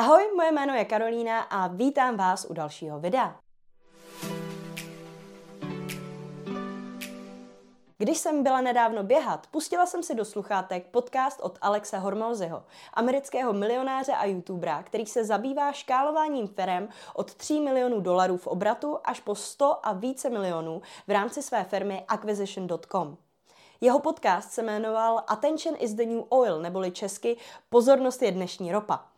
Ahoj, moje jméno je Karolína a vítám vás u dalšího videa. Když jsem byla nedávno běhat, pustila jsem si do sluchátek podcast od Alexe Hormozyho, amerického milionáře a youtubera, který se zabývá škálováním firem od 3 milionů dolarů v obratu až po 100 a více milionů v rámci své firmy acquisition.com. Jeho podcast se jmenoval Attention is the new oil, neboli česky Pozornost je dnešní ropa.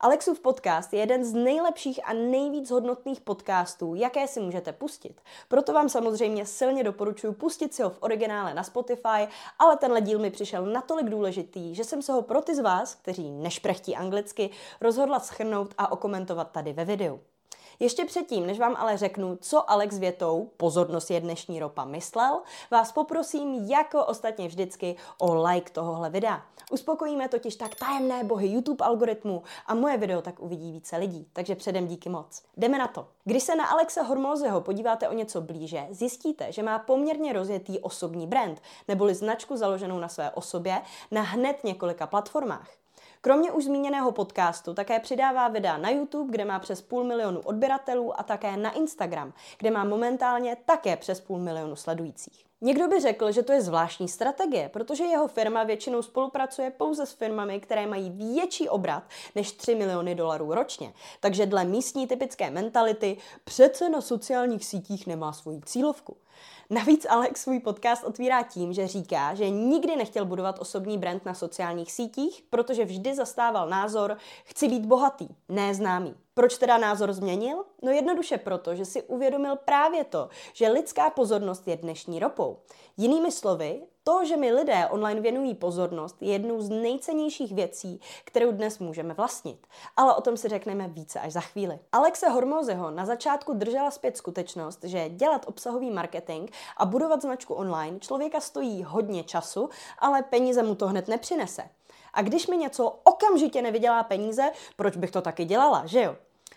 Alexův podcast je jeden z nejlepších a nejvíc hodnotných podcastů, jaké si můžete pustit. Proto vám samozřejmě silně doporučuji pustit si ho v originále na Spotify, ale tenhle díl mi přišel natolik důležitý, že jsem se ho pro ty z vás, kteří nešprechtí anglicky, rozhodla schrnout a okomentovat tady ve videu. Ještě předtím, než vám ale řeknu, co Alex větou, pozornost je dnešní ropa, myslel, vás poprosím, jako ostatně vždycky, o like tohohle videa. Uspokojíme totiž tak tajemné bohy YouTube algoritmu a moje video tak uvidí více lidí, takže předem díky moc. Jdeme na to. Když se na Alexa Hormozeho podíváte o něco blíže, zjistíte, že má poměrně rozjetý osobní brand, neboli značku založenou na své osobě na hned několika platformách. Kromě už zmíněného podcastu také přidává videa na YouTube, kde má přes půl milionu odběratelů a také na Instagram, kde má momentálně také přes půl milionu sledujících. Někdo by řekl, že to je zvláštní strategie, protože jeho firma většinou spolupracuje pouze s firmami, které mají větší obrat než 3 miliony dolarů ročně. Takže dle místní typické mentality přece na sociálních sítích nemá svoji cílovku. Navíc Alex svůj podcast otvírá tím, že říká, že nikdy nechtěl budovat osobní brand na sociálních sítích, protože vždy zastával názor, chci být bohatý, ne známý. Proč teda názor změnil? No jednoduše proto, že si uvědomil právě to, že lidská pozornost je dnešní ropou. Jinými slovy, to, že mi lidé online věnují pozornost, je jednou z nejcennějších věcí, kterou dnes můžeme vlastnit. Ale o tom si řekneme více až za chvíli. Alexe Hormozeho na začátku držela zpět skutečnost, že dělat obsahový marketing a budovat značku online člověka stojí hodně času, ale peníze mu to hned nepřinese. A když mi něco okamžitě nevydělá peníze, proč bych to taky dělala, že jo?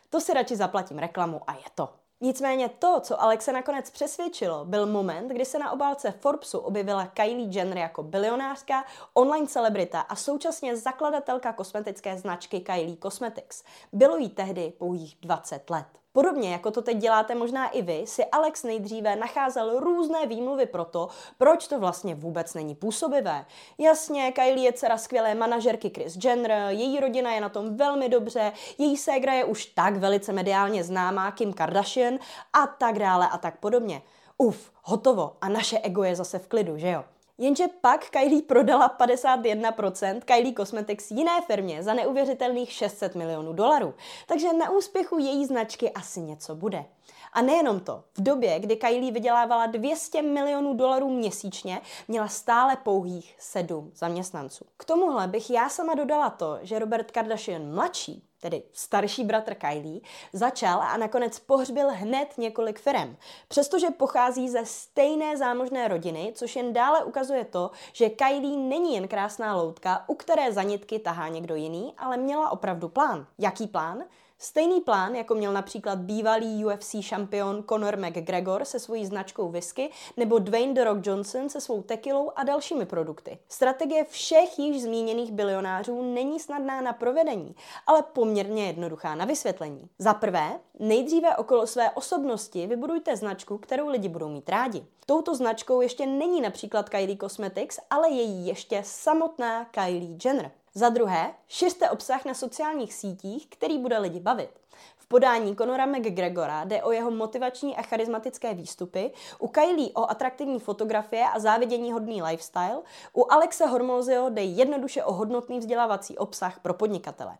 To si radši zaplatím reklamu a je to. Nicméně to, co Alexe nakonec přesvědčilo, byl moment, kdy se na obálce Forbesu objevila Kylie Jenner jako bilionářka, online celebrita a současně zakladatelka kosmetické značky Kylie Cosmetics. Bylo jí tehdy pouhých 20 let. Podobně jako to teď děláte možná i vy, si Alex nejdříve nacházel různé výmluvy pro to, proč to vlastně vůbec není působivé. Jasně, Kylie je dcera skvělé manažerky Chris Jenner, její rodina je na tom velmi dobře, její ségra je už tak velice mediálně známá Kim Kardashian a tak dále a tak podobně. Uf, hotovo a naše ego je zase v klidu, že jo? Jenže pak Kylie prodala 51% Kylie Cosmetics jiné firmě za neuvěřitelných 600 milionů dolarů. Takže na úspěchu její značky asi něco bude. A nejenom to, v době, kdy Kylie vydělávala 200 milionů dolarů měsíčně, měla stále pouhých sedm zaměstnanců. K tomuhle bych já sama dodala to, že Robert Kardashian mladší tedy starší bratr Kylie, začal a nakonec pohřbil hned několik firem. Přestože pochází ze stejné zámožné rodiny, což jen dále ukazuje to, že Kylie není jen krásná loutka, u které zanitky tahá někdo jiný, ale měla opravdu plán. Jaký plán? Stejný plán, jako měl například bývalý UFC šampion Conor McGregor se svojí značkou whisky nebo Dwayne The Rock Johnson se svou tekilou a dalšími produkty. Strategie všech již zmíněných bilionářů není snadná na provedení, ale poměrně jednoduchá na vysvětlení. Za prvé, nejdříve okolo své osobnosti vybudujte značku, kterou lidi budou mít rádi. Touto značkou ještě není například Kylie Cosmetics, ale je ještě samotná Kylie Jenner. Za druhé, šiřte obsah na sociálních sítích, který bude lidi bavit. V podání Conora McGregora jde o jeho motivační a charismatické výstupy, u Kylie o atraktivní fotografie a závidění hodný lifestyle, u Alexe Hormozio jde jednoduše o hodnotný vzdělávací obsah pro podnikatele.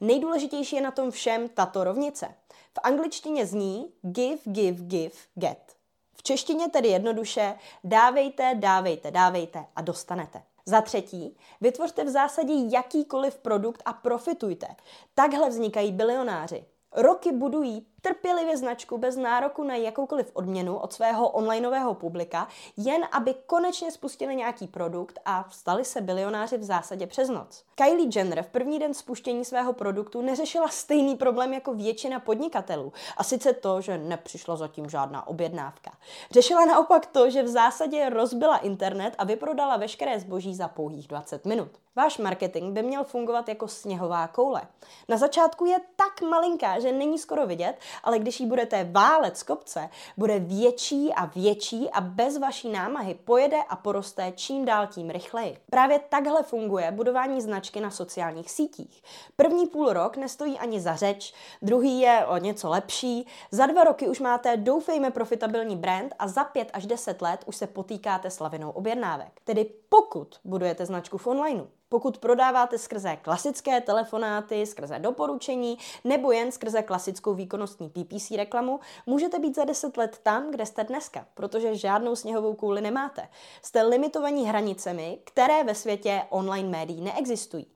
Nejdůležitější je na tom všem tato rovnice. V angličtině zní give, give, give, get. V češtině tedy jednoduše dávejte, dávejte, dávejte a dostanete. Za třetí, vytvořte v zásadě jakýkoliv produkt a profitujte. Takhle vznikají bilionáři. Roky budují trpělivě značku bez nároku na jakoukoliv odměnu od svého onlineového publika, jen aby konečně spustili nějaký produkt a stali se bilionáři v zásadě přes noc. Kylie Jenner v první den spuštění svého produktu neřešila stejný problém jako většina podnikatelů, a sice to, že nepřišla zatím žádná objednávka. Řešila naopak to, že v zásadě rozbila internet a vyprodala veškeré zboží za pouhých 20 minut. Váš marketing by měl fungovat jako sněhová koule. Na začátku je tak malinká, že není skoro vidět, ale když ji budete válet z kopce, bude větší a větší a bez vaší námahy pojede a poroste čím dál tím rychleji. Právě takhle funguje budování značky na sociálních sítích. První půl rok nestojí ani za řeč, druhý je o něco lepší, za dva roky už máte doufejme profitabilní brand a za pět až deset let už se potýkáte s lavinou objednávek. Tedy pokud budujete značku v onlineu, pokud prodáváte skrze klasické telefonáty, skrze doporučení nebo jen skrze klasickou výkonnostní PPC reklamu, můžete být za 10 let tam, kde jste dneska, protože žádnou sněhovou kouli nemáte. Jste limitovaní hranicemi, které ve světě online médií neexistují.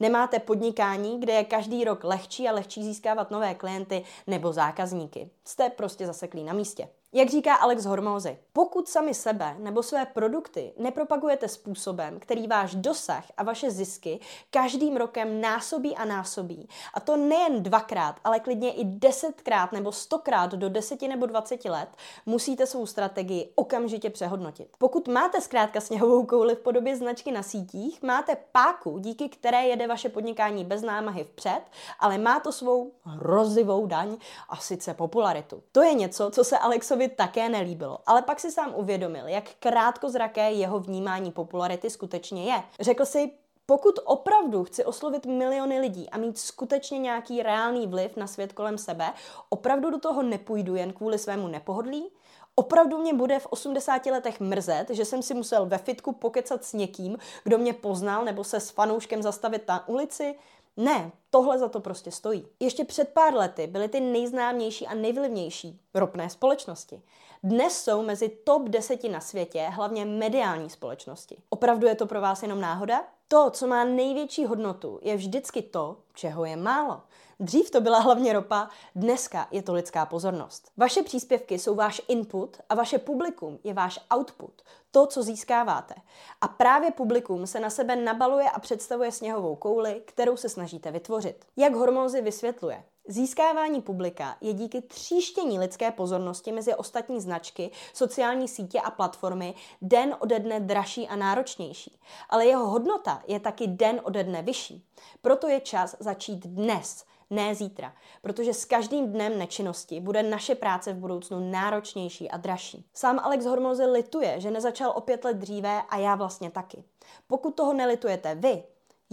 Nemáte podnikání, kde je každý rok lehčí a lehčí získávat nové klienty nebo zákazníky. Jste prostě zaseklí na místě. Jak říká Alex Hormózy, pokud sami sebe nebo své produkty nepropagujete způsobem, který váš dosah a vaše zisky každým rokem násobí a násobí, a to nejen dvakrát, ale klidně i desetkrát nebo stokrát do deseti nebo dvaceti let, musíte svou strategii okamžitě přehodnotit. Pokud máte zkrátka sněhovou kouli v podobě značky na sítích, máte páku, díky které jede vaše podnikání bez námahy vpřed, ale má to svou hrozivou daň a sice popularitu. To je něco, co se Alexovi Trumpovi také nelíbilo, ale pak si sám uvědomil, jak krátkozraké jeho vnímání popularity skutečně je. Řekl si, pokud opravdu chci oslovit miliony lidí a mít skutečně nějaký reálný vliv na svět kolem sebe, opravdu do toho nepůjdu jen kvůli svému nepohodlí? Opravdu mě bude v 80 letech mrzet, že jsem si musel ve fitku pokecat s někým, kdo mě poznal nebo se s fanouškem zastavit na ulici? Ne, tohle za to prostě stojí. Ještě před pár lety byly ty nejznámější a nejvlivnější ropné společnosti. Dnes jsou mezi top deseti na světě hlavně mediální společnosti. Opravdu je to pro vás jenom náhoda? To, co má největší hodnotu, je vždycky to, čeho je málo. Dřív to byla hlavně ropa, dneska je to lidská pozornost. Vaše příspěvky jsou váš input a vaše publikum je váš output, to, co získáváte. A právě publikum se na sebe nabaluje a představuje sněhovou kouli, kterou se snažíte vytvořit. Jak Hormózy vysvětluje, Získávání publika je díky tříštění lidské pozornosti mezi ostatní značky, sociální sítě a platformy den ode dne dražší a náročnější. Ale jeho hodnota je taky den ode dne vyšší. Proto je čas začít dnes, ne zítra, protože s každým dnem nečinnosti bude naše práce v budoucnu náročnější a dražší. Sám Alex Hormozy lituje, že nezačal o pět let dříve a já vlastně taky. Pokud toho nelitujete vy,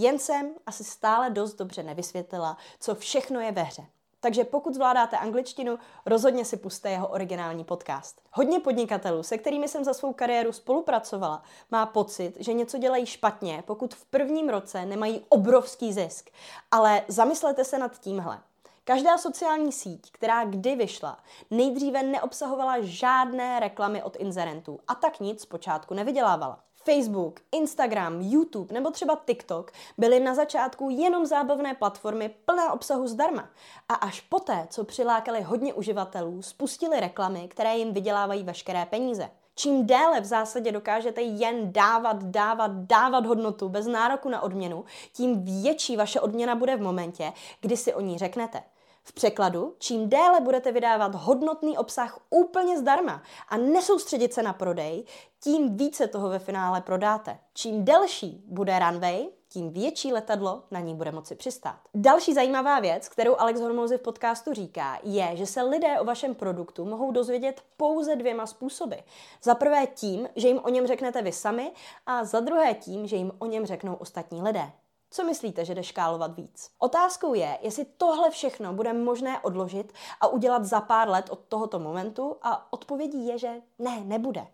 jen jsem asi stále dost dobře nevysvětlila, co všechno je ve hře. Takže pokud zvládáte angličtinu, rozhodně si puste jeho originální podcast. Hodně podnikatelů, se kterými jsem za svou kariéru spolupracovala, má pocit, že něco dělají špatně, pokud v prvním roce nemají obrovský zisk. Ale zamyslete se nad tímhle. Každá sociální síť, která kdy vyšla, nejdříve neobsahovala žádné reklamy od inzerentů a tak nic zpočátku nevydělávala. Facebook, Instagram, YouTube nebo třeba TikTok byly na začátku jenom zábavné platformy plné obsahu zdarma. A až poté, co přilákali hodně uživatelů, spustili reklamy, které jim vydělávají veškeré peníze. Čím déle v zásadě dokážete jen dávat, dávat, dávat hodnotu bez nároku na odměnu, tím větší vaše odměna bude v momentě, kdy si o ní řeknete. V překladu, čím déle budete vydávat hodnotný obsah úplně zdarma a nesoustředit se na prodej, tím více toho ve finále prodáte. Čím delší bude runway, tím větší letadlo na ní bude moci přistát. Další zajímavá věc, kterou Alex Hormozy v podcastu říká, je, že se lidé o vašem produktu mohou dozvědět pouze dvěma způsoby. Za prvé tím, že jim o něm řeknete vy sami a za druhé tím, že jim o něm řeknou ostatní lidé. Co myslíte, že jde škálovat víc? Otázkou je, jestli tohle všechno bude možné odložit a udělat za pár let od tohoto momentu a odpovědí je, že ne, nebude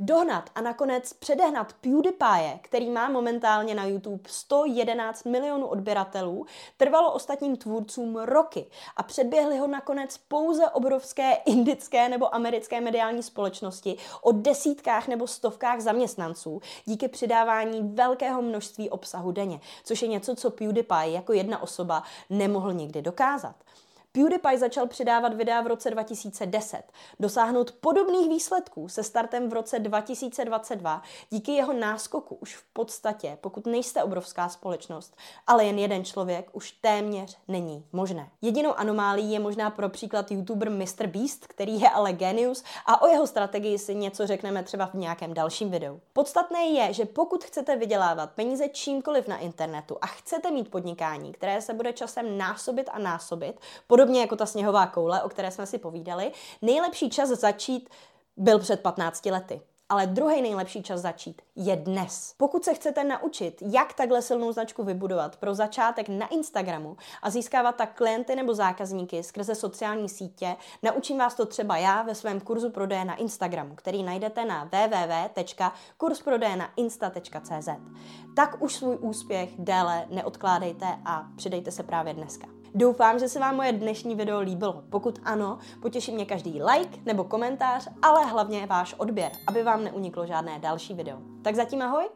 dohnat a nakonec předehnat PewDiePie, který má momentálně na YouTube 111 milionů odběratelů, trvalo ostatním tvůrcům roky a předběhli ho nakonec pouze obrovské indické nebo americké mediální společnosti o desítkách nebo stovkách zaměstnanců díky přidávání velkého množství obsahu denně, což je něco, co PewDiePie jako jedna osoba nemohl nikdy dokázat. PewDiePie začal přidávat videa v roce 2010. Dosáhnout podobných výsledků se startem v roce 2022 díky jeho náskoku už v podstatě, pokud nejste obrovská společnost, ale jen jeden člověk, už téměř není možné. Jedinou anomálií je možná pro příklad youtuber Mr. Beast, který je ale genius a o jeho strategii si něco řekneme třeba v nějakém dalším videu. Podstatné je, že pokud chcete vydělávat peníze čímkoliv na internetu a chcete mít podnikání, které se bude časem násobit a násobit, podobně jako ta sněhová koule, o které jsme si povídali, nejlepší čas začít byl před 15 lety ale druhý nejlepší čas začít je dnes. Pokud se chcete naučit, jak takhle silnou značku vybudovat pro začátek na Instagramu a získávat tak klienty nebo zákazníky skrze sociální sítě, naučím vás to třeba já ve svém kurzu prodeje na Instagramu, který najdete na www.kursprodejnainsta.cz. Tak už svůj úspěch déle neodkládejte a přidejte se právě dneska. Doufám, že se vám moje dnešní video líbilo. Pokud ano, potěší mě každý like nebo komentář, ale hlavně váš odběr, aby vám neuniklo žádné další video. Tak zatím ahoj!